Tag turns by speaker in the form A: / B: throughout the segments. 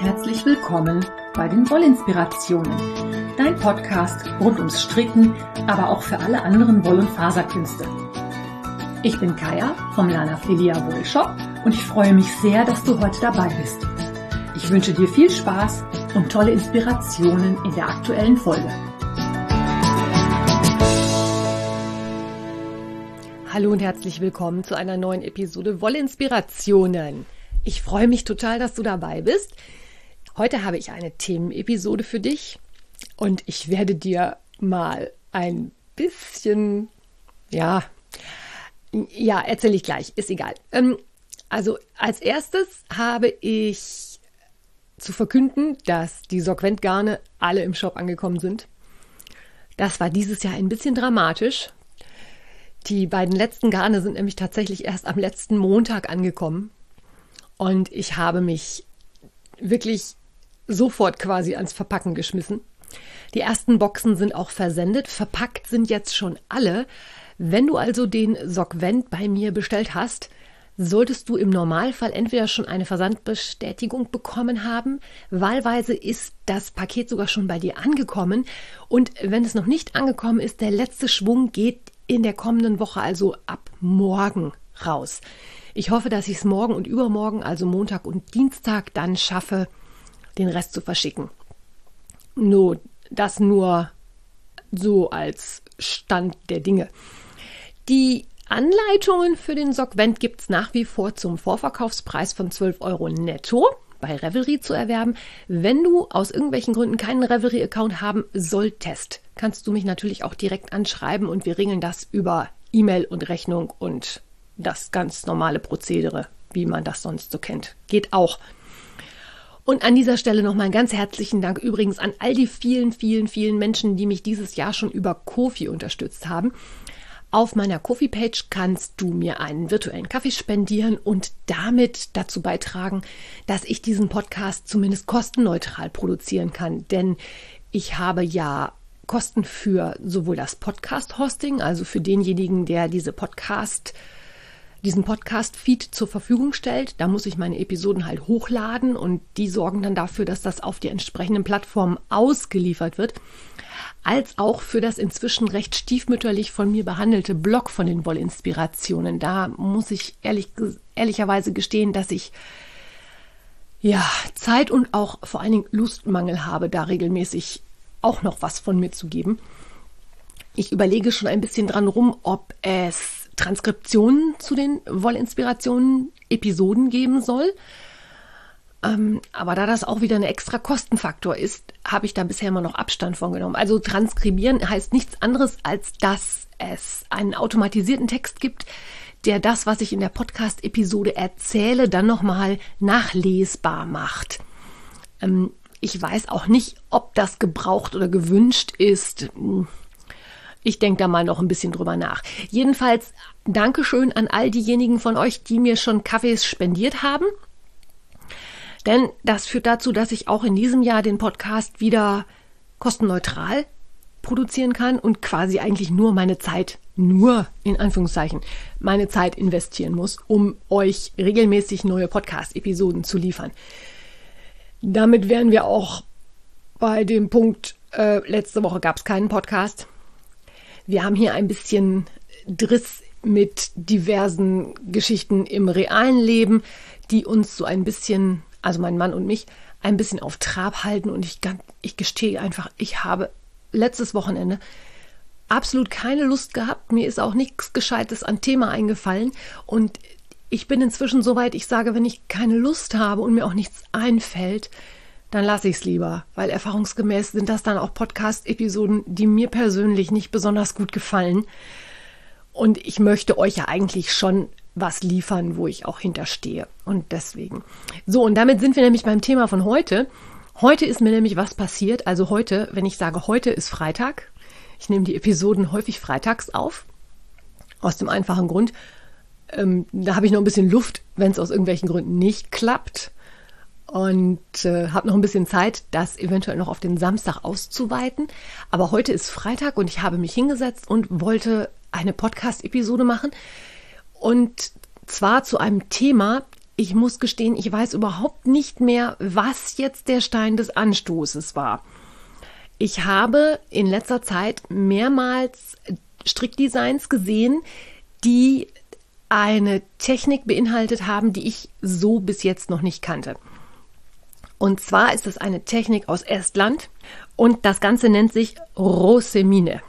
A: herzlich willkommen bei den Wollinspirationen, dein Podcast rund ums Stricken, aber auch für alle anderen Woll- und Faserkünste. Ich bin Kaya vom Lana Filia Wollshop und ich freue mich sehr, dass du heute dabei bist. Ich wünsche dir viel Spaß und tolle Inspirationen in der aktuellen Folge.
B: Hallo und herzlich willkommen zu einer neuen Episode Wollinspirationen. Ich freue mich total, dass du dabei bist. Heute habe ich eine Themenepisode für dich und ich werde dir mal ein bisschen, ja, ja, erzähle ich gleich, ist egal. Ähm, also als erstes habe ich zu verkünden, dass die Sorquent-Garne alle im Shop angekommen sind. Das war dieses Jahr ein bisschen dramatisch. Die beiden letzten Garne sind nämlich tatsächlich erst am letzten Montag angekommen. Und ich habe mich wirklich sofort quasi ans Verpacken geschmissen. Die ersten Boxen sind auch versendet. Verpackt sind jetzt schon alle. Wenn du also den Sockvent bei mir bestellt hast, solltest du im Normalfall entweder schon eine Versandbestätigung bekommen haben, wahlweise ist das Paket sogar schon bei dir angekommen und wenn es noch nicht angekommen ist, der letzte Schwung geht in der kommenden Woche, also ab morgen raus. Ich hoffe, dass ich es morgen und übermorgen, also Montag und Dienstag, dann schaffe, den Rest zu verschicken. Nur das nur so als Stand der Dinge. Die Anleitungen für den Sockvent gibt es nach wie vor zum Vorverkaufspreis von 12 Euro netto bei Revelry zu erwerben. Wenn du aus irgendwelchen Gründen keinen Revelry-Account haben solltest, kannst du mich natürlich auch direkt anschreiben und wir regeln das über E-Mail und Rechnung und das ganz normale Prozedere, wie man das sonst so kennt. Geht auch. Und an dieser Stelle nochmal einen ganz herzlichen Dank übrigens an all die vielen, vielen, vielen Menschen, die mich dieses Jahr schon über Kofi unterstützt haben. Auf meiner Kofi-Page kannst du mir einen virtuellen Kaffee spendieren und damit dazu beitragen, dass ich diesen Podcast zumindest kostenneutral produzieren kann. Denn ich habe ja Kosten für sowohl das Podcast-Hosting, also für denjenigen, der diese Podcast- diesen Podcast-Feed zur Verfügung stellt. Da muss ich meine Episoden halt hochladen und die sorgen dann dafür, dass das auf die entsprechenden Plattformen ausgeliefert wird. Als auch für das inzwischen recht stiefmütterlich von mir behandelte Blog von den Wollinspirationen. Da muss ich ehrlich, ehrlicherweise gestehen, dass ich ja Zeit und auch vor allen Dingen Lustmangel habe, da regelmäßig auch noch was von mir zu geben. Ich überlege schon ein bisschen dran rum, ob es Transkriptionen zu den Wollinspirationen Episoden geben soll. Ähm, aber da das auch wieder ein extra Kostenfaktor ist, habe ich da bisher immer noch Abstand von genommen. Also transkribieren heißt nichts anderes, als dass es einen automatisierten Text gibt, der das, was ich in der Podcast-Episode erzähle, dann nochmal nachlesbar macht. Ähm, ich weiß auch nicht, ob das gebraucht oder gewünscht ist. Ich denke da mal noch ein bisschen drüber nach. Jedenfalls Dankeschön an all diejenigen von euch, die mir schon Kaffees spendiert haben. Denn das führt dazu, dass ich auch in diesem Jahr den Podcast wieder kostenneutral produzieren kann und quasi eigentlich nur meine Zeit, nur in Anführungszeichen, meine Zeit investieren muss, um euch regelmäßig neue Podcast-Episoden zu liefern. Damit wären wir auch bei dem Punkt, äh, letzte Woche gab es keinen Podcast. Wir haben hier ein bisschen Driss mit diversen Geschichten im realen Leben, die uns so ein bisschen, also mein Mann und mich, ein bisschen auf Trab halten. Und ich, ich gestehe einfach, ich habe letztes Wochenende absolut keine Lust gehabt. Mir ist auch nichts Gescheites an Thema eingefallen. Und ich bin inzwischen so weit, ich sage, wenn ich keine Lust habe und mir auch nichts einfällt, dann lasse ich es lieber, weil erfahrungsgemäß sind das dann auch Podcast-Episoden, die mir persönlich nicht besonders gut gefallen. Und ich möchte euch ja eigentlich schon was liefern, wo ich auch hinterstehe. Und deswegen. So, und damit sind wir nämlich beim Thema von heute. Heute ist mir nämlich was passiert. Also heute, wenn ich sage, heute ist Freitag. Ich nehme die Episoden häufig freitags auf. Aus dem einfachen Grund, ähm, da habe ich noch ein bisschen Luft, wenn es aus irgendwelchen Gründen nicht klappt und äh, habe noch ein bisschen Zeit, das eventuell noch auf den Samstag auszuweiten. Aber heute ist Freitag und ich habe mich hingesetzt und wollte eine Podcast-Episode machen. Und zwar zu einem Thema, ich muss gestehen, ich weiß überhaupt nicht mehr, was jetzt der Stein des Anstoßes war. Ich habe in letzter Zeit mehrmals Strickdesigns gesehen, die eine Technik beinhaltet haben, die ich so bis jetzt noch nicht kannte. Und zwar ist es eine Technik aus Estland und das Ganze nennt sich Rosemine.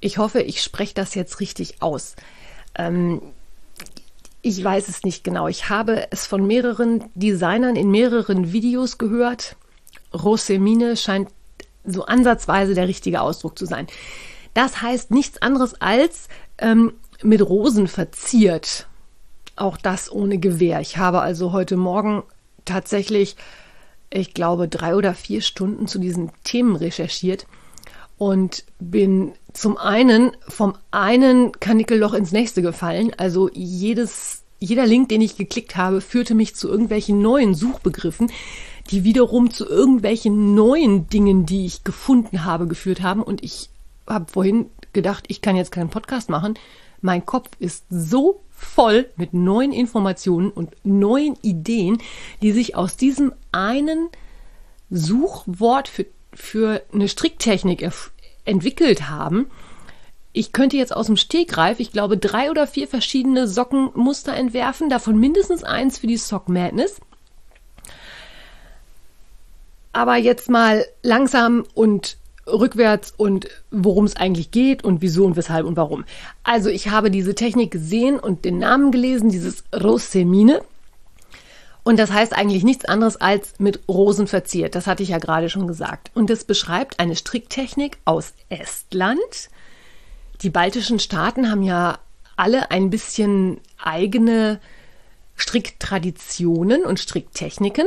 B: Ich hoffe, ich spreche das jetzt richtig aus. Ähm, ich weiß es nicht genau. Ich habe es von mehreren Designern in mehreren Videos gehört. Rosemine scheint so ansatzweise der richtige Ausdruck zu sein. Das heißt nichts anderes als ähm, mit Rosen verziert. Auch das ohne Gewehr. Ich habe also heute Morgen tatsächlich, ich glaube, drei oder vier Stunden zu diesen Themen recherchiert und bin zum einen vom einen Kanickelloch ins nächste gefallen. Also jedes, jeder Link, den ich geklickt habe, führte mich zu irgendwelchen neuen Suchbegriffen, die wiederum zu irgendwelchen neuen Dingen, die ich gefunden habe, geführt haben. Und ich habe vorhin gedacht, ich kann jetzt keinen Podcast machen. Mein Kopf ist so voll mit neuen Informationen und neuen Ideen, die sich aus diesem einen Suchwort für, für eine Stricktechnik entwickelt haben. Ich könnte jetzt aus dem Stegreif, ich glaube, drei oder vier verschiedene Sockenmuster entwerfen, davon mindestens eins für die Sock Madness. Aber jetzt mal langsam und rückwärts und worum es eigentlich geht und wieso und weshalb und warum. Also ich habe diese Technik gesehen und den Namen gelesen, dieses Rosemine. Und das heißt eigentlich nichts anderes als mit Rosen verziert. Das hatte ich ja gerade schon gesagt. Und es beschreibt eine Stricktechnik aus Estland. Die baltischen Staaten haben ja alle ein bisschen eigene Stricktraditionen und Stricktechniken.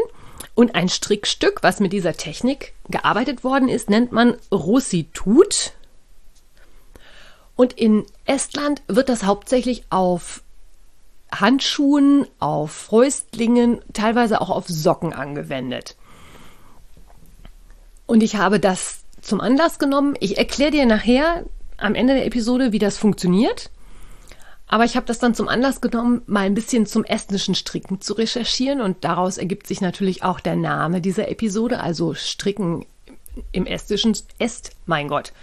B: Und ein Strickstück, was mit dieser Technik gearbeitet worden ist, nennt man Russitut. Und in Estland wird das hauptsächlich auf Handschuhen, auf Fäustlingen, teilweise auch auf Socken angewendet. Und ich habe das zum Anlass genommen. Ich erkläre dir nachher am Ende der Episode, wie das funktioniert. Aber ich habe das dann zum Anlass genommen, mal ein bisschen zum estnischen Stricken zu recherchieren und daraus ergibt sich natürlich auch der Name dieser Episode, also Stricken im estnischen Est, mein Gott.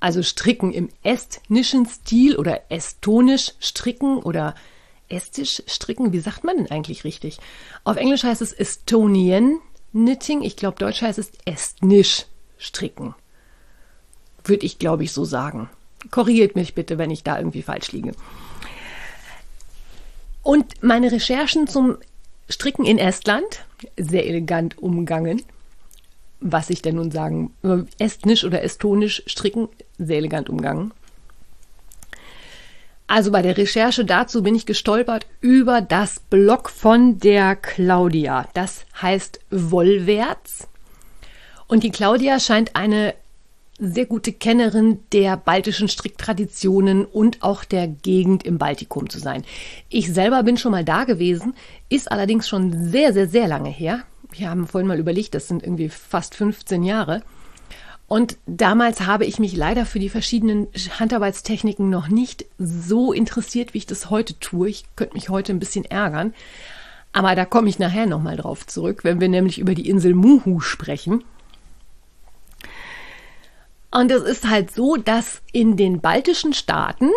B: Also Stricken im estnischen Stil oder estonisch stricken oder estisch stricken. Wie sagt man denn eigentlich richtig? Auf Englisch heißt es Estonian Knitting. Ich glaube, Deutsch heißt es estnisch stricken. Würde ich, glaube ich, so sagen. Korrigiert mich bitte, wenn ich da irgendwie falsch liege. Und meine Recherchen zum Stricken in Estland, sehr elegant umgangen. Was ich denn nun sagen, estnisch oder estonisch stricken, sehr elegant umgangen. Also bei der Recherche dazu bin ich gestolpert über das Blog von der Claudia. Das heißt Wollwärts. Und die Claudia scheint eine sehr gute Kennerin der baltischen Stricktraditionen und auch der Gegend im Baltikum zu sein. Ich selber bin schon mal da gewesen, ist allerdings schon sehr, sehr, sehr lange her. Wir haben vorhin mal überlegt, das sind irgendwie fast 15 Jahre. Und damals habe ich mich leider für die verschiedenen Handarbeitstechniken noch nicht so interessiert, wie ich das heute tue. Ich könnte mich heute ein bisschen ärgern. Aber da komme ich nachher nochmal drauf zurück, wenn wir nämlich über die Insel Muhu sprechen. Und es ist halt so, dass in den baltischen Staaten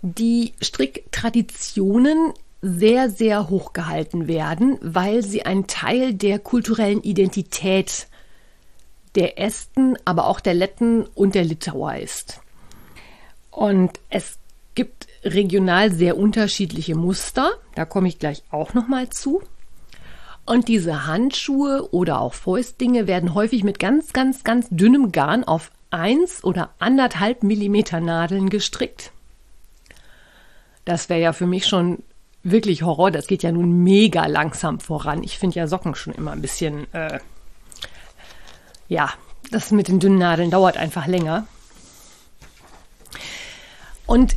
B: die Stricktraditionen sehr, sehr hoch gehalten werden, weil sie ein Teil der kulturellen Identität der Esten, aber auch der Letten und der Litauer ist. Und es gibt regional sehr unterschiedliche Muster, da komme ich gleich auch noch mal zu. Und diese Handschuhe oder auch Fäustdinge werden häufig mit ganz, ganz, ganz dünnem Garn auf eins oder anderthalb Millimeter Nadeln gestrickt. Das wäre ja für mich schon wirklich Horror. Das geht ja nun mega langsam voran. Ich finde ja Socken schon immer ein bisschen, äh, ja, das mit den dünnen Nadeln dauert einfach länger. Und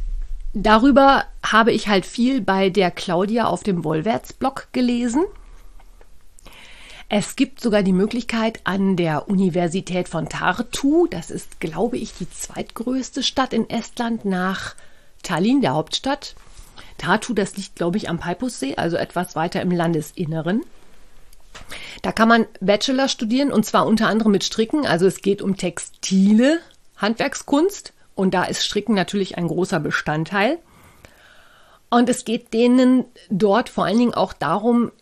B: darüber habe ich halt viel bei der Claudia auf dem Wollwärts-Blog gelesen. Es gibt sogar die Möglichkeit an der Universität von Tartu, das ist, glaube ich, die zweitgrößte Stadt in Estland nach Tallinn, der Hauptstadt. Tartu, das liegt, glaube ich, am Peipussee, also etwas weiter im Landesinneren. Da kann man Bachelor studieren und zwar unter anderem mit Stricken. Also es geht um textile Handwerkskunst und da ist Stricken natürlich ein großer Bestandteil. Und es geht denen dort vor allen Dingen auch darum,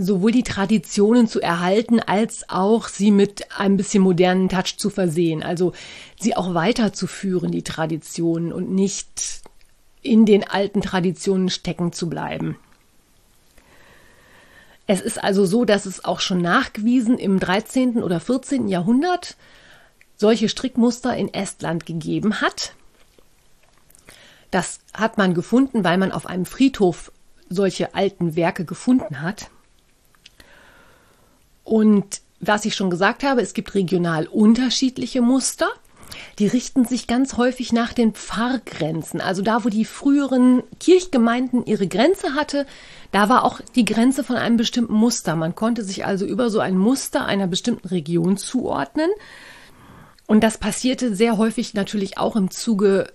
B: sowohl die Traditionen zu erhalten, als auch sie mit ein bisschen modernen Touch zu versehen. Also sie auch weiterzuführen, die Traditionen und nicht in den alten Traditionen stecken zu bleiben. Es ist also so, dass es auch schon nachgewiesen im 13. oder 14. Jahrhundert solche Strickmuster in Estland gegeben hat. Das hat man gefunden, weil man auf einem Friedhof solche alten Werke gefunden hat. Und was ich schon gesagt habe, es gibt regional unterschiedliche Muster. Die richten sich ganz häufig nach den Pfarrgrenzen. Also da, wo die früheren Kirchgemeinden ihre Grenze hatte, da war auch die Grenze von einem bestimmten Muster. Man konnte sich also über so ein Muster einer bestimmten Region zuordnen. Und das passierte sehr häufig natürlich auch im Zuge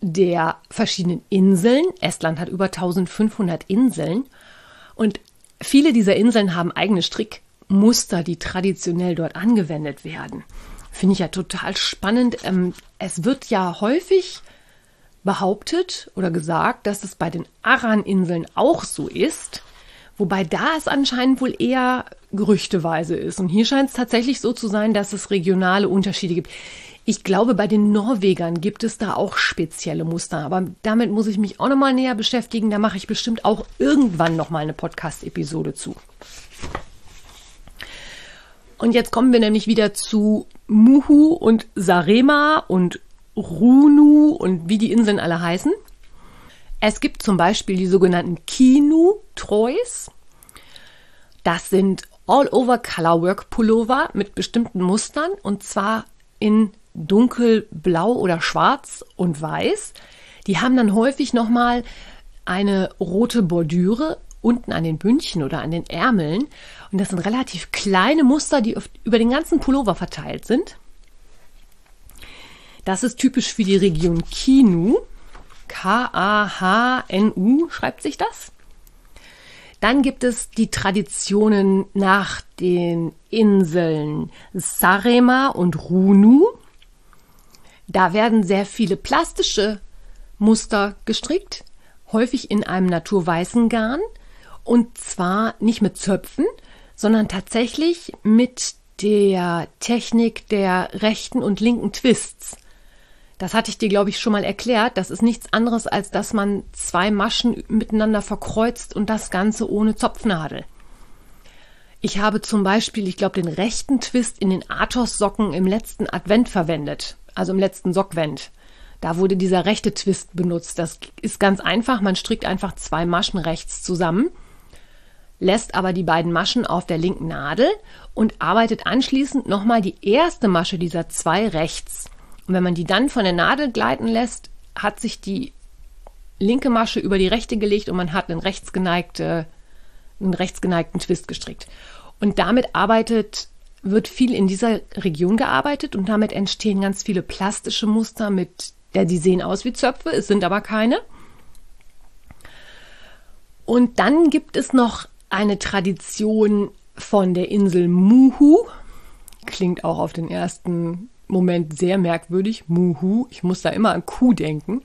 B: der verschiedenen Inseln. Estland hat über 1500 Inseln. Und viele dieser Inseln haben eigene Strickmuster, die traditionell dort angewendet werden. Finde ich ja total spannend. Ähm, es wird ja häufig behauptet oder gesagt, dass es bei den Aran-Inseln auch so ist, wobei da es anscheinend wohl eher gerüchteweise ist. Und hier scheint es tatsächlich so zu sein, dass es regionale Unterschiede gibt. Ich glaube, bei den Norwegern gibt es da auch spezielle Muster, aber damit muss ich mich auch nochmal näher beschäftigen. Da mache ich bestimmt auch irgendwann nochmal eine Podcast-Episode zu. Und jetzt kommen wir nämlich wieder zu Muhu und Sarema und Runu und wie die Inseln alle heißen. Es gibt zum Beispiel die sogenannten Kinu-Trois. Das sind All-Over-Colorwork-Pullover mit bestimmten Mustern und zwar in dunkelblau oder schwarz und weiß. Die haben dann häufig nochmal eine rote Bordüre unten an den Bündchen oder an den Ärmeln. Und das sind relativ kleine Muster, die über den ganzen Pullover verteilt sind. Das ist typisch für die Region Kinu. K-A-H-N-U schreibt sich das. Dann gibt es die Traditionen nach den Inseln Sarema und Runu. Da werden sehr viele plastische Muster gestrickt, häufig in einem naturweißen Garn. Und zwar nicht mit Zöpfen, sondern tatsächlich mit der Technik der rechten und linken Twists. Das hatte ich dir, glaube ich, schon mal erklärt. Das ist nichts anderes, als dass man zwei Maschen miteinander verkreuzt und das Ganze ohne Zopfnadel. Ich habe zum Beispiel, ich glaube, den rechten Twist in den Athos-Socken im letzten Advent verwendet, also im letzten Sockwend. Da wurde dieser rechte Twist benutzt. Das ist ganz einfach. Man strickt einfach zwei Maschen rechts zusammen lässt aber die beiden Maschen auf der linken Nadel und arbeitet anschließend nochmal die erste Masche dieser zwei rechts. Und wenn man die dann von der Nadel gleiten lässt, hat sich die linke Masche über die rechte gelegt und man hat einen, rechtsgeneigte, einen rechtsgeneigten Twist gestrickt. Und damit arbeitet, wird viel in dieser Region gearbeitet und damit entstehen ganz viele plastische Muster mit, ja, die sehen aus wie Zöpfe, es sind aber keine. Und dann gibt es noch eine Tradition von der Insel Muhu. Klingt auch auf den ersten Moment sehr merkwürdig. Muhu. Ich muss da immer an Kuh denken.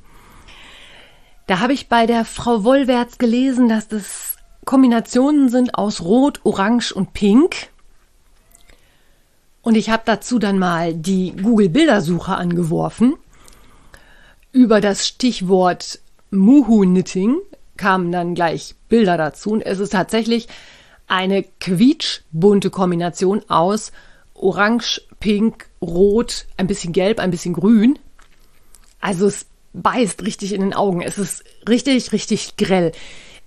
B: Da habe ich bei der Frau Wollwärts gelesen, dass das Kombinationen sind aus Rot, Orange und Pink. Und ich habe dazu dann mal die Google-Bildersuche angeworfen. Über das Stichwort Muhu Knitting kamen dann gleich Bilder dazu. Und es ist tatsächlich eine quietschbunte Kombination aus Orange, Pink, Rot, ein bisschen Gelb, ein bisschen Grün. Also es beißt richtig in den Augen. Es ist richtig, richtig grell.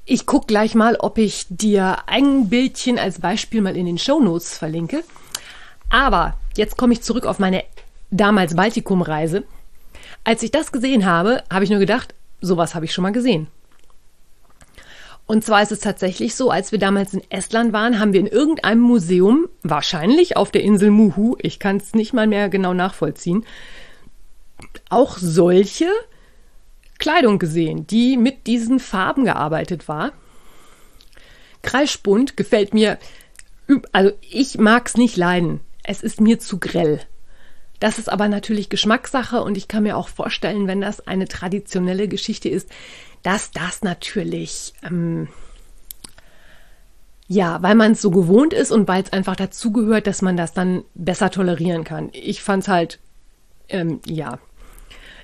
B: Ich gucke gleich mal, ob ich dir ein Bildchen als Beispiel mal in den Show Notes verlinke. Aber jetzt komme ich zurück auf meine damals Baltikum-Reise. Als ich das gesehen habe, habe ich nur gedacht, sowas habe ich schon mal gesehen. Und zwar ist es tatsächlich so, als wir damals in Estland waren, haben wir in irgendeinem Museum, wahrscheinlich auf der Insel Muhu, ich kann es nicht mal mehr genau nachvollziehen, auch solche Kleidung gesehen, die mit diesen Farben gearbeitet war. Kreisbunt gefällt mir, also ich mag es nicht leiden. Es ist mir zu grell. Das ist aber natürlich Geschmackssache und ich kann mir auch vorstellen, wenn das eine traditionelle Geschichte ist, dass das natürlich, ähm, ja, weil man es so gewohnt ist und weil es einfach dazugehört, dass man das dann besser tolerieren kann. Ich fand es halt, ähm, ja,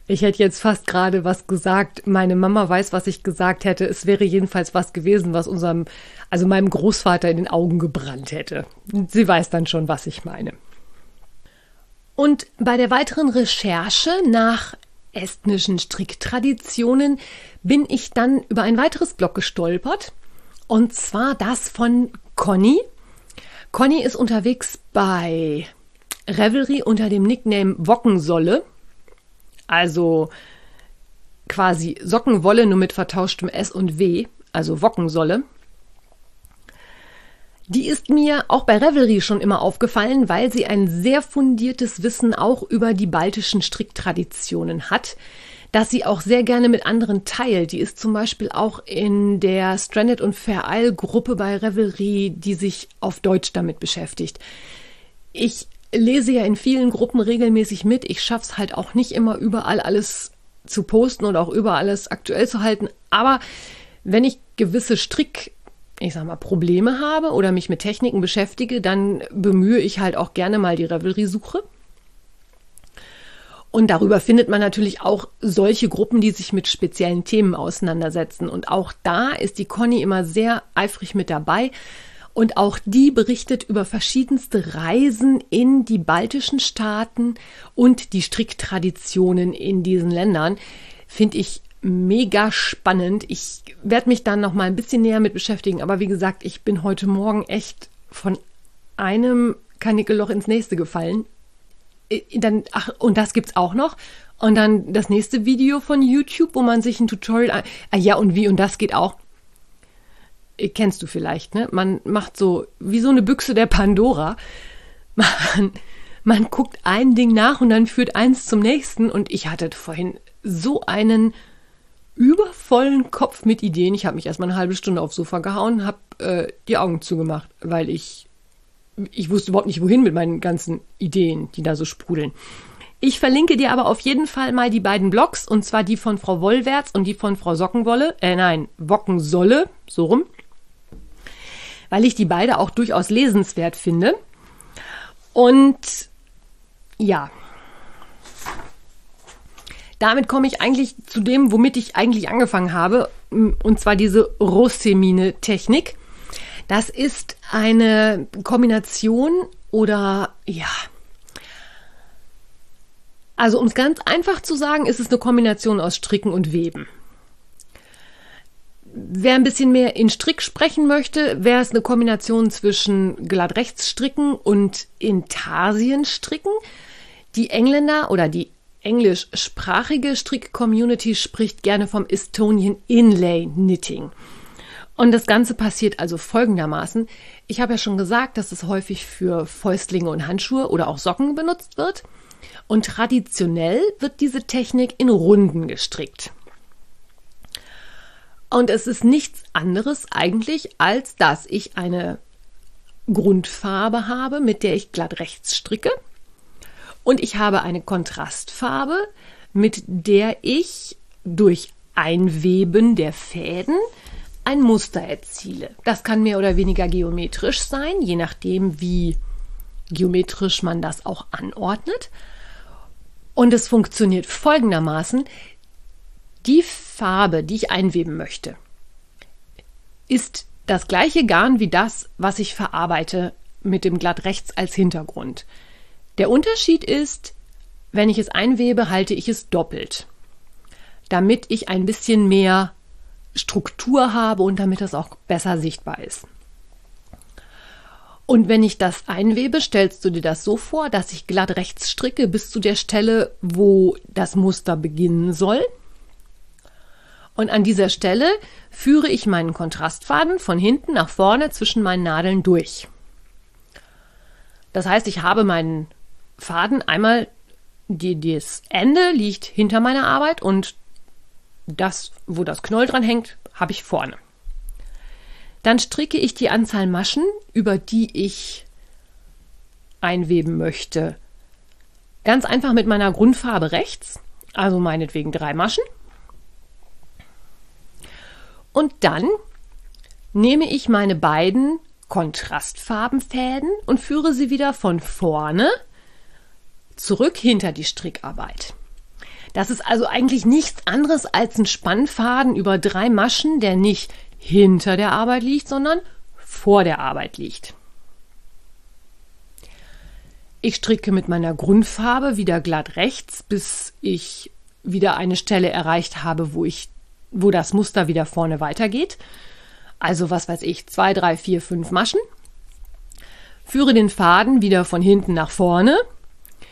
B: ich hätte jetzt fast gerade was gesagt. Meine Mama weiß, was ich gesagt hätte. Es wäre jedenfalls was gewesen, was unserem, also meinem Großvater in den Augen gebrannt hätte. Sie weiß dann schon, was ich meine. Und bei der weiteren Recherche nach estnischen Stricktraditionen bin ich dann über ein weiteres Blog gestolpert. Und zwar das von Conny. Conny ist unterwegs bei Revelry unter dem Nickname Wockensolle also quasi Sockenwolle nur mit vertauschtem S und W, also Wockensolle. Die ist mir auch bei Revelry schon immer aufgefallen, weil sie ein sehr fundiertes Wissen auch über die baltischen Stricktraditionen hat, das sie auch sehr gerne mit anderen teilt. Die ist zum Beispiel auch in der Stranded und Fair Isle Gruppe bei Revelry, die sich auf Deutsch damit beschäftigt. Ich lese ja in vielen Gruppen regelmäßig mit. Ich schaff's halt auch nicht immer überall alles zu posten und auch überall alles aktuell zu halten. Aber wenn ich gewisse Strick, ich sag mal, Probleme habe oder mich mit Techniken beschäftige, dann bemühe ich halt auch gerne mal die Revelry-Suche. Und darüber findet man natürlich auch solche Gruppen, die sich mit speziellen Themen auseinandersetzen. Und auch da ist die Conny immer sehr eifrig mit dabei. Und auch die berichtet über verschiedenste Reisen in die baltischen Staaten und die Stricktraditionen in diesen Ländern. Finde ich mega spannend. Ich werde mich dann noch mal ein bisschen näher mit beschäftigen. Aber wie gesagt, ich bin heute Morgen echt von einem Kanickelloch ins nächste gefallen. Dann, ach, und das gibt's auch noch. Und dann das nächste Video von YouTube, wo man sich ein Tutorial, ah ja, und wie, und das geht auch kennst du vielleicht, ne? Man macht so wie so eine Büchse der Pandora. Man, man guckt ein Ding nach und dann führt eins zum nächsten. Und ich hatte vorhin so einen übervollen Kopf mit Ideen. Ich habe mich erstmal eine halbe Stunde aufs Sofa gehauen, habe äh, die Augen zugemacht, weil ich ich wusste überhaupt nicht wohin mit meinen ganzen Ideen, die da so sprudeln. Ich verlinke dir aber auf jeden Fall mal die beiden Blogs, und zwar die von Frau Wollwärts und die von Frau Sockenwolle, äh nein, Wockensolle, so rum weil ich die beide auch durchaus lesenswert finde. Und ja, damit komme ich eigentlich zu dem, womit ich eigentlich angefangen habe, und zwar diese Rossemine-Technik. Das ist eine Kombination oder ja, also um es ganz einfach zu sagen, ist es eine Kombination aus Stricken und Weben. Wer ein bisschen mehr in Strick sprechen möchte, wäre es eine Kombination zwischen Glattrechtsstricken und Intarsienstricken. Die Engländer oder die englischsprachige Strick-Community spricht gerne vom Estonian Inlay Knitting. Und das Ganze passiert also folgendermaßen. Ich habe ja schon gesagt, dass es häufig für Fäustlinge und Handschuhe oder auch Socken benutzt wird. Und traditionell wird diese Technik in Runden gestrickt. Und es ist nichts anderes eigentlich, als dass ich eine Grundfarbe habe, mit der ich glatt rechts stricke. Und ich habe eine Kontrastfarbe, mit der ich durch Einweben der Fäden ein Muster erziele. Das kann mehr oder weniger geometrisch sein, je nachdem, wie geometrisch man das auch anordnet. Und es funktioniert folgendermaßen. Die Farbe, die ich einweben möchte, ist das gleiche Garn wie das, was ich verarbeite mit dem glatt rechts als Hintergrund. Der Unterschied ist, wenn ich es einwebe, halte ich es doppelt, damit ich ein bisschen mehr Struktur habe und damit es auch besser sichtbar ist. Und wenn ich das einwebe, stellst du dir das so vor, dass ich glatt rechts stricke bis zu der Stelle, wo das Muster beginnen soll. Und an dieser Stelle führe ich meinen Kontrastfaden von hinten nach vorne zwischen meinen Nadeln durch. Das heißt, ich habe meinen Faden einmal, die, das Ende liegt hinter meiner Arbeit und das, wo das Knoll dran hängt, habe ich vorne. Dann stricke ich die Anzahl Maschen, über die ich einweben möchte. Ganz einfach mit meiner Grundfarbe rechts, also meinetwegen drei Maschen. Und dann nehme ich meine beiden Kontrastfarbenfäden und führe sie wieder von vorne zurück hinter die Strickarbeit. Das ist also eigentlich nichts anderes als ein Spannfaden über drei Maschen, der nicht hinter der Arbeit liegt, sondern vor der Arbeit liegt. Ich stricke mit meiner Grundfarbe wieder glatt rechts, bis ich wieder eine Stelle erreicht habe, wo ich, wo das Muster wieder vorne weitergeht. Also was weiß ich, zwei, drei, vier, fünf Maschen. Führe den Faden wieder von hinten nach vorne,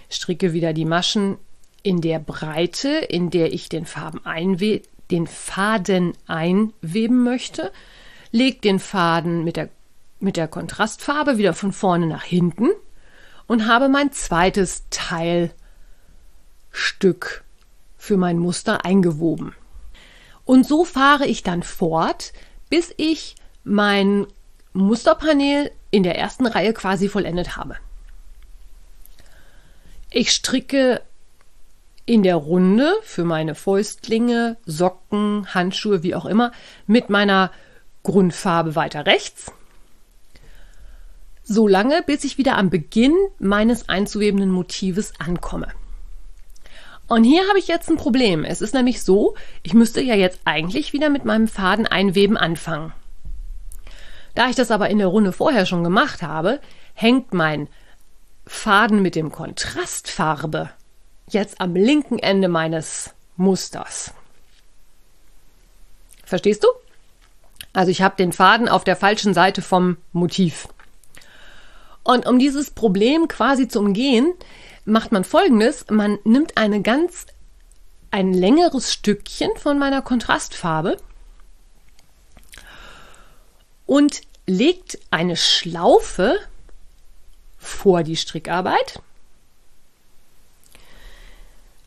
B: stricke wieder die Maschen in der Breite, in der ich den, Farben einwe den Faden einweben möchte, leg den Faden mit der, mit der Kontrastfarbe wieder von vorne nach hinten und habe mein zweites Teilstück für mein Muster eingewoben. Und so fahre ich dann fort, bis ich mein Musterpanel in der ersten Reihe quasi vollendet habe. Ich stricke in der Runde für meine Fäustlinge, Socken, Handschuhe, wie auch immer, mit meiner Grundfarbe weiter rechts. So lange, bis ich wieder am Beginn meines einzuwebenden Motives ankomme. Und hier habe ich jetzt ein Problem. Es ist nämlich so, ich müsste ja jetzt eigentlich wieder mit meinem Faden einweben anfangen. Da ich das aber in der Runde vorher schon gemacht habe, hängt mein Faden mit dem Kontrastfarbe jetzt am linken Ende meines Musters. Verstehst du? Also ich habe den Faden auf der falschen Seite vom Motiv. Und um dieses Problem quasi zu umgehen, macht man folgendes. Man nimmt eine ganz, ein längeres Stückchen von meiner Kontrastfarbe und legt eine Schlaufe vor die Strickarbeit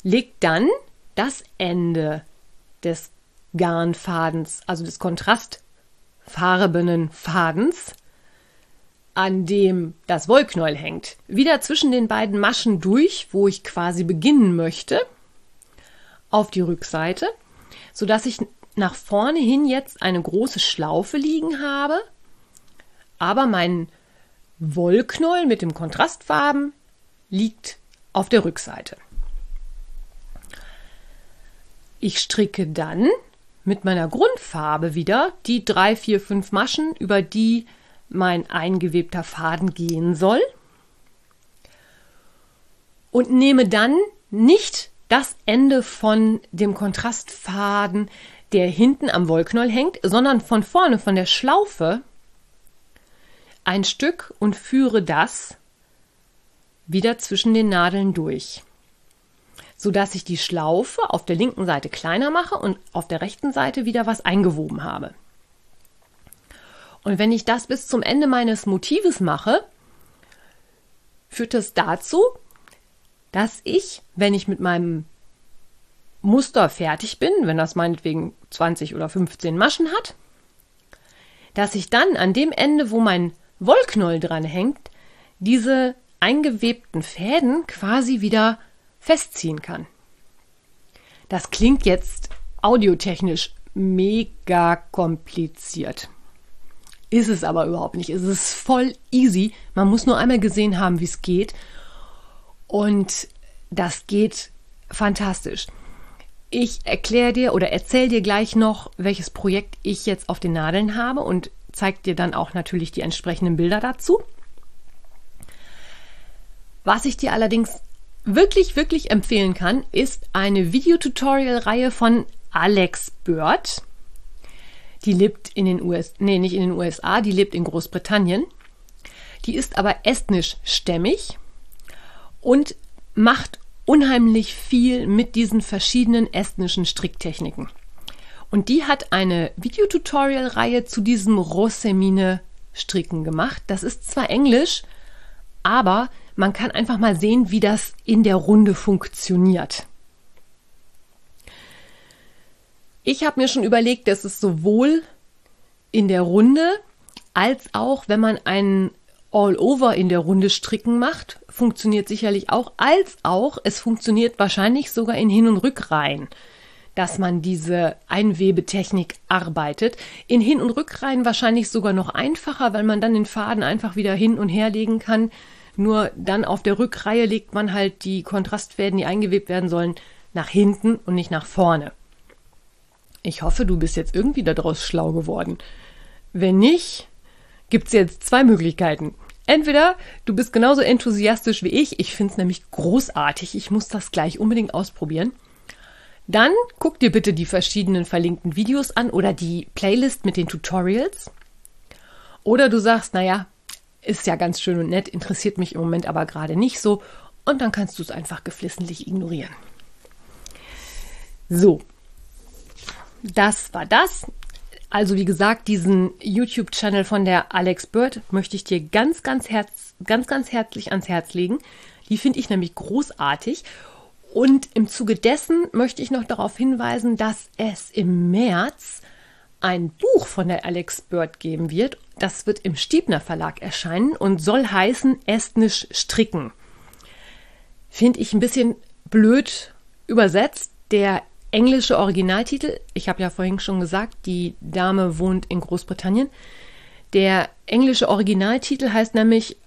B: legt dann das Ende des Garnfadens, also des kontrastfarbenen Fadens, an dem das Wollknäuel hängt, wieder zwischen den beiden Maschen durch, wo ich quasi beginnen möchte, auf die Rückseite, so dass ich nach vorne hin jetzt eine große Schlaufe liegen habe, aber mein Wollknäuel mit dem Kontrastfarben liegt auf der Rückseite. Ich stricke dann mit meiner Grundfarbe wieder die drei, vier, fünf Maschen, über die mein eingewebter Faden gehen soll. Und nehme dann nicht das Ende von dem Kontrastfaden, der hinten am Wollknoll hängt, sondern von vorne, von der Schlaufe, ein Stück und führe das wieder zwischen den Nadeln durch sodass ich die Schlaufe auf der linken Seite kleiner mache und auf der rechten Seite wieder was eingewoben habe. Und wenn ich das bis zum Ende meines Motives mache, führt das dazu, dass ich, wenn ich mit meinem Muster fertig bin, wenn das meinetwegen 20 oder 15 Maschen hat, dass ich dann an dem Ende, wo mein Wollknoll dran hängt, diese eingewebten Fäden quasi wieder festziehen kann. Das klingt jetzt audiotechnisch mega kompliziert. Ist es aber überhaupt nicht. Es ist voll easy. Man muss nur einmal gesehen haben, wie es geht. Und das geht fantastisch. Ich erkläre dir oder erzähle dir gleich noch, welches Projekt ich jetzt auf den Nadeln habe und zeige dir dann auch natürlich die entsprechenden Bilder dazu. Was ich dir allerdings wirklich, wirklich empfehlen kann, ist eine Videotutorial-Reihe von Alex Bird. Die lebt in den USA, nee, nicht in den USA, die lebt in Großbritannien. Die ist aber estnischstämmig und macht unheimlich viel mit diesen verschiedenen estnischen Stricktechniken. Und die hat eine Videotutorial-Reihe zu diesem Rossemine-Stricken gemacht. Das ist zwar Englisch, aber man kann einfach mal sehen, wie das in der Runde funktioniert. Ich habe mir schon überlegt, dass es sowohl in der Runde als auch, wenn man einen All-Over in der Runde stricken macht, funktioniert sicherlich auch, als auch, es funktioniert wahrscheinlich sogar in Hin- und Rückreihen, dass man diese Einwebetechnik arbeitet. In Hin- und Rückreihen wahrscheinlich sogar noch einfacher, weil man dann den Faden einfach wieder hin und her legen kann. Nur dann auf der Rückreihe legt man halt die Kontrastfäden, die eingewebt werden sollen, nach hinten und nicht nach vorne. Ich hoffe, du bist jetzt irgendwie daraus schlau geworden. Wenn nicht, gibt es jetzt zwei Möglichkeiten. Entweder du bist genauso enthusiastisch wie ich, ich finde es nämlich großartig, ich muss das gleich unbedingt ausprobieren. Dann guck dir bitte die verschiedenen verlinkten Videos an oder die Playlist mit den Tutorials. Oder du sagst, naja, ist ja ganz schön und nett, interessiert mich im Moment aber gerade nicht so und dann kannst du es einfach geflissentlich ignorieren. So, das war das. Also wie gesagt, diesen YouTube-Channel von der Alex Bird möchte ich dir ganz, ganz, herz, ganz, ganz herzlich ans Herz legen. Die finde ich nämlich großartig. Und im Zuge dessen möchte ich noch darauf hinweisen, dass es im März ein Buch von der Alex Bird geben wird. Das wird im Stiebner Verlag erscheinen und soll heißen Estnisch stricken. Finde ich ein bisschen blöd übersetzt. Der englische Originaltitel, ich habe ja vorhin schon gesagt, die Dame wohnt in Großbritannien. Der englische Originaltitel heißt nämlich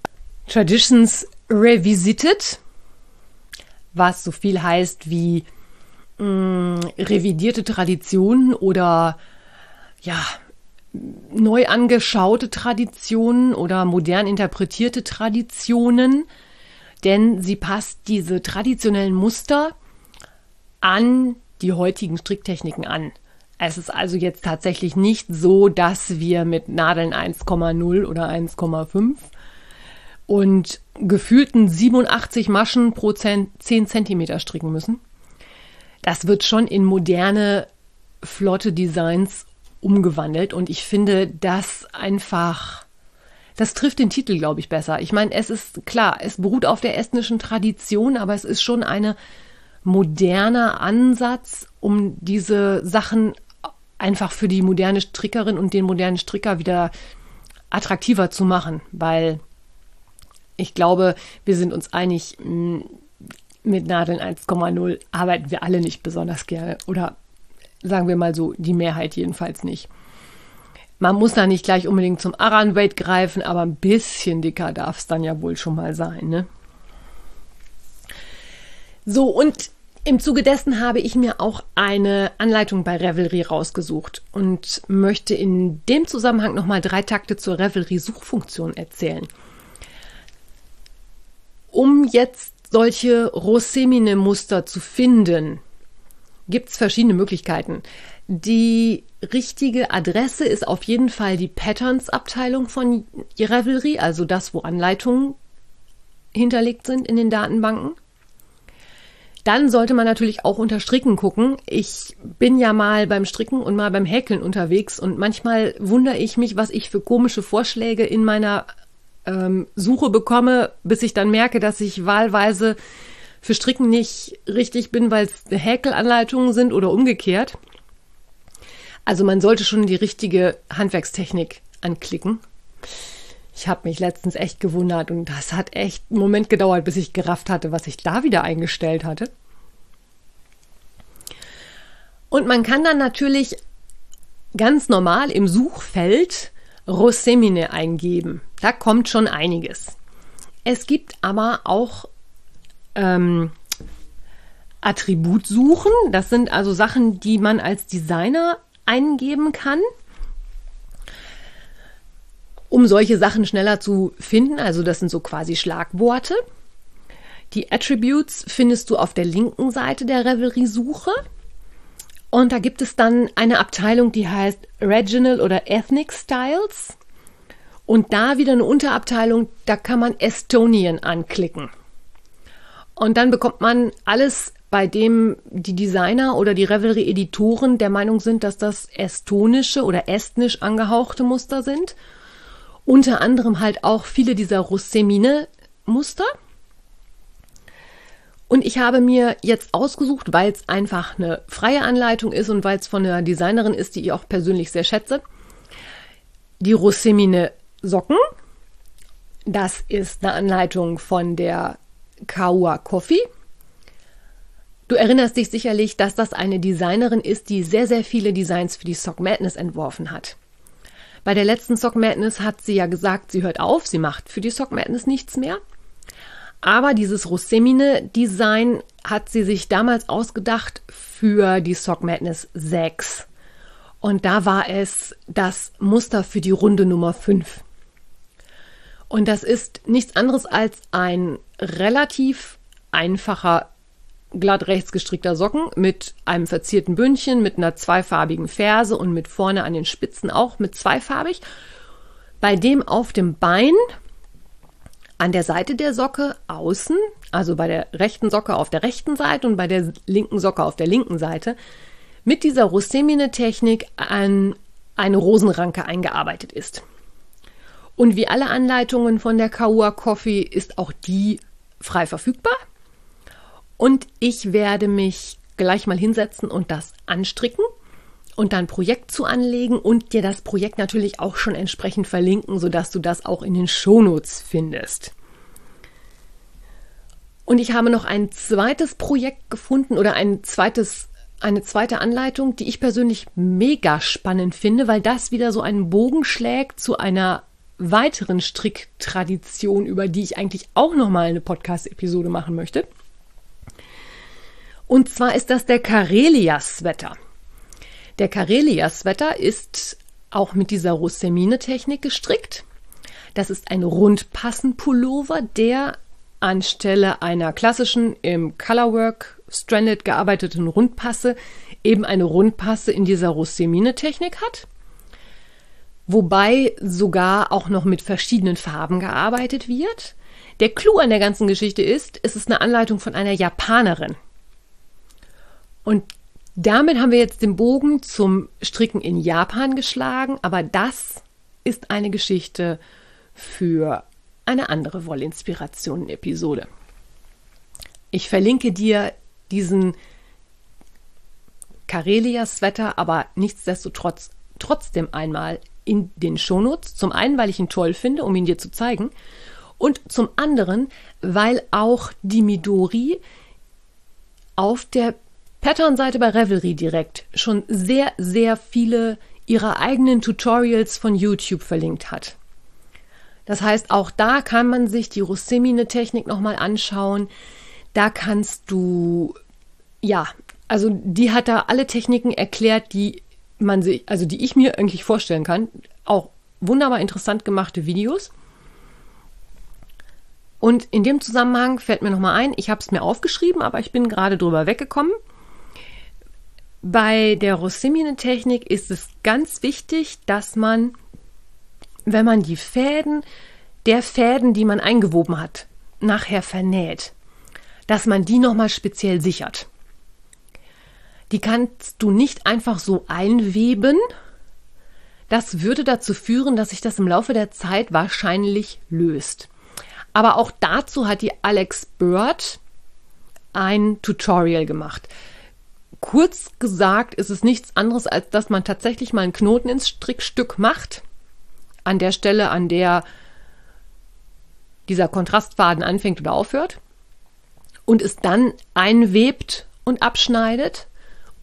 B: Traditions Revisited, was so viel heißt wie mh, mm, revidierte Traditionen oder ja, neu angeschaute Traditionen oder modern interpretierte Traditionen, denn sie passt diese traditionellen Muster an die heutigen Stricktechniken an. Es ist also jetzt tatsächlich nicht so, dass wir mit Nadeln 1,0 oder 1,5 und gefühlten 87 Maschen pro 10 Zentimeter stricken müssen. Das wird schon in moderne, flotte Designs umgewandelt und ich finde das einfach, das trifft den Titel, glaube ich, besser. Ich meine, es ist klar, es beruht auf der estnischen Tradition, aber es ist schon eine moderner Ansatz, um diese Sachen einfach für die moderne Strickerin und den modernen Stricker wieder attraktiver zu machen, weil ich glaube, wir sind uns einig, mit Nadeln 1,0 arbeiten wir alle nicht besonders gerne oder sagen wir mal so, die Mehrheit jedenfalls nicht. Man muss da nicht gleich unbedingt zum Aran-Weight greifen, aber ein bisschen dicker darf es dann ja wohl schon mal sein, ne? So, und im Zuge dessen habe ich mir auch eine Anleitung bei Revelry rausgesucht und möchte in dem Zusammenhang nochmal drei Takte zur Revelry-Suchfunktion erzählen. Um jetzt solche Rosemine-Muster zu finden, gibt es verschiedene Möglichkeiten. Die richtige Adresse ist auf jeden Fall die Patterns-Abteilung von Revelry, also das, wo Anleitungen hinterlegt sind in den Datenbanken. Dann sollte man natürlich auch unter Stricken gucken. Ich bin ja mal beim Stricken und mal beim Häkeln unterwegs und manchmal wundere ich mich, was ich für komische Vorschläge in meiner ähm, Suche bekomme, bis ich dann merke, dass ich wahlweise für Stricken nicht richtig bin, weil es Häkelanleitungen sind oder umgekehrt. Also man sollte schon die richtige Handwerkstechnik anklicken. Ich habe mich letztens echt gewundert und das hat echt einen Moment gedauert, bis ich gerafft hatte, was ich da wieder eingestellt hatte. Und man kann dann natürlich ganz normal im Suchfeld Rosemine eingeben. Da kommt schon einiges. Es gibt aber auch ähm, Attributsuchen. Das sind also Sachen, die man als Designer eingeben kann um solche Sachen schneller zu finden. Also das sind so quasi Schlagworte. Die Attributes findest du auf der linken Seite der Revelry-Suche. Und da gibt es dann eine Abteilung, die heißt Regional oder Ethnic Styles. Und da wieder eine Unterabteilung, da kann man Estonian anklicken. Und dann bekommt man alles, bei dem die Designer oder die Revelry-Editoren der Meinung sind, dass das estonische oder estnisch angehauchte Muster sind. Unter anderem halt auch viele dieser Rosemine-Muster. Und ich habe mir jetzt ausgesucht, weil es einfach eine freie Anleitung ist und weil es von einer Designerin ist, die ich auch persönlich sehr schätze, die Rossemine Socken. Das ist eine Anleitung von der Kaua Coffee. Du erinnerst dich sicherlich, dass das eine Designerin ist, die sehr, sehr viele Designs für die Sock Madness entworfen hat. Bei der letzten Sock Madness hat sie ja gesagt, sie hört auf, sie macht für die Sock Madness nichts mehr. Aber dieses Rossemine-Design hat sie sich damals ausgedacht für die Sock Madness 6. Und da war es das Muster für die Runde Nummer 5. Und das ist nichts anderes als ein relativ einfacher glatt rechts gestrickter Socken mit einem verzierten Bündchen, mit einer zweifarbigen Ferse und mit vorne an den Spitzen auch mit zweifarbig. Bei dem auf dem Bein an der Seite der Socke außen, also bei der rechten Socke auf der rechten Seite und bei der linken Socke auf der linken Seite, mit dieser Rossemine-Technik an eine Rosenranke eingearbeitet ist. Und wie alle Anleitungen von der Kaua Coffee ist auch die frei verfügbar. Und ich werde mich gleich mal hinsetzen und das anstricken und dann Projekt zu anlegen und dir das Projekt natürlich auch schon entsprechend verlinken, sodass du das auch in den Shownotes findest. Und ich habe noch ein zweites Projekt gefunden oder ein zweites, eine zweite Anleitung, die ich persönlich mega spannend finde, weil das wieder so einen Bogen schlägt zu einer weiteren Stricktradition, über die ich eigentlich auch noch mal eine Podcast-Episode machen möchte. Und zwar ist das der Karelia-Sweater. Der Karelia-Sweater ist auch mit dieser Rossemine-Technik gestrickt. Das ist ein Rundpassen-Pullover, der anstelle einer klassischen im Colorwork Stranded gearbeiteten Rundpasse eben eine Rundpasse in dieser Rossemine-Technik hat. Wobei sogar auch noch mit verschiedenen Farben gearbeitet wird. Der Clou an der ganzen Geschichte ist, es ist eine Anleitung von einer Japanerin. Und damit haben wir jetzt den Bogen zum Stricken in Japan geschlagen, aber das ist eine Geschichte für eine andere Wollinspirationen-Episode. Ich verlinke dir diesen Karelia-Sweater, aber nichtsdestotrotz trotzdem einmal in den Shownotes. Zum einen, weil ich ihn toll finde, um ihn dir zu zeigen. Und zum anderen, weil auch die Midori auf der Pattern-Seite bei Revelry direkt schon sehr, sehr viele ihrer eigenen Tutorials von YouTube verlinkt hat. Das heißt, auch da kann man sich die Rossemine-Technik nochmal anschauen. Da kannst du, ja, also die hat da alle Techniken erklärt, die man sich, also die ich mir eigentlich vorstellen kann. Auch wunderbar interessant gemachte Videos. Und in dem Zusammenhang fällt mir nochmal ein, ich habe es mir aufgeschrieben, aber ich bin gerade drüber weggekommen. Bei der Rossimine-Technik ist es ganz wichtig, dass man, wenn man die Fäden der Fäden, die man eingewoben hat, nachher vernäht, dass man die nochmal speziell sichert. Die kannst du nicht einfach so einweben. Das würde dazu führen, dass sich das im Laufe der Zeit wahrscheinlich löst. Aber auch dazu hat die Alex Bird ein Tutorial gemacht. Kurz gesagt ist es nichts anderes, als dass man tatsächlich mal einen Knoten ins Strickstück macht. An der Stelle, an der dieser Kontrastfaden anfängt oder aufhört. Und es dann einwebt und abschneidet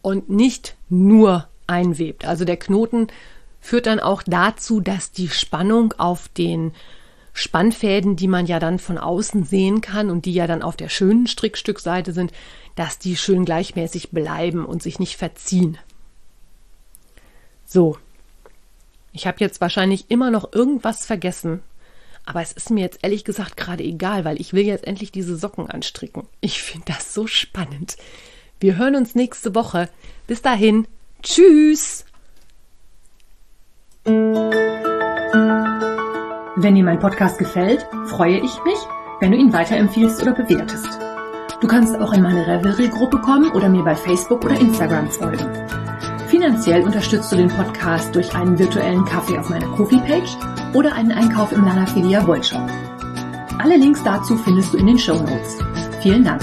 B: und nicht nur einwebt. Also der Knoten führt dann auch dazu, dass die Spannung auf den Spannfäden, die man ja dann von außen sehen kann und die ja dann auf der schönen Strickstückseite sind, dass die schön gleichmäßig bleiben und sich nicht verziehen. So. Ich habe jetzt wahrscheinlich immer noch irgendwas vergessen, aber es ist mir jetzt ehrlich gesagt gerade egal, weil ich will jetzt endlich diese Socken anstricken. Ich finde das so spannend. Wir hören uns nächste Woche. Bis dahin. Tschüss.
A: Wenn dir mein Podcast gefällt, freue ich mich, wenn du ihn weiterempfiehlst oder bewertest. Du kannst auch in meine Revelry-Gruppe kommen oder mir bei Facebook oder Instagram folgen. Finanziell unterstützt du den Podcast durch einen virtuellen Kaffee auf meiner Kofi-Page oder einen Einkauf im Lanafilia Wollshop. Alle Links dazu findest du in den Show Notes. Vielen Dank.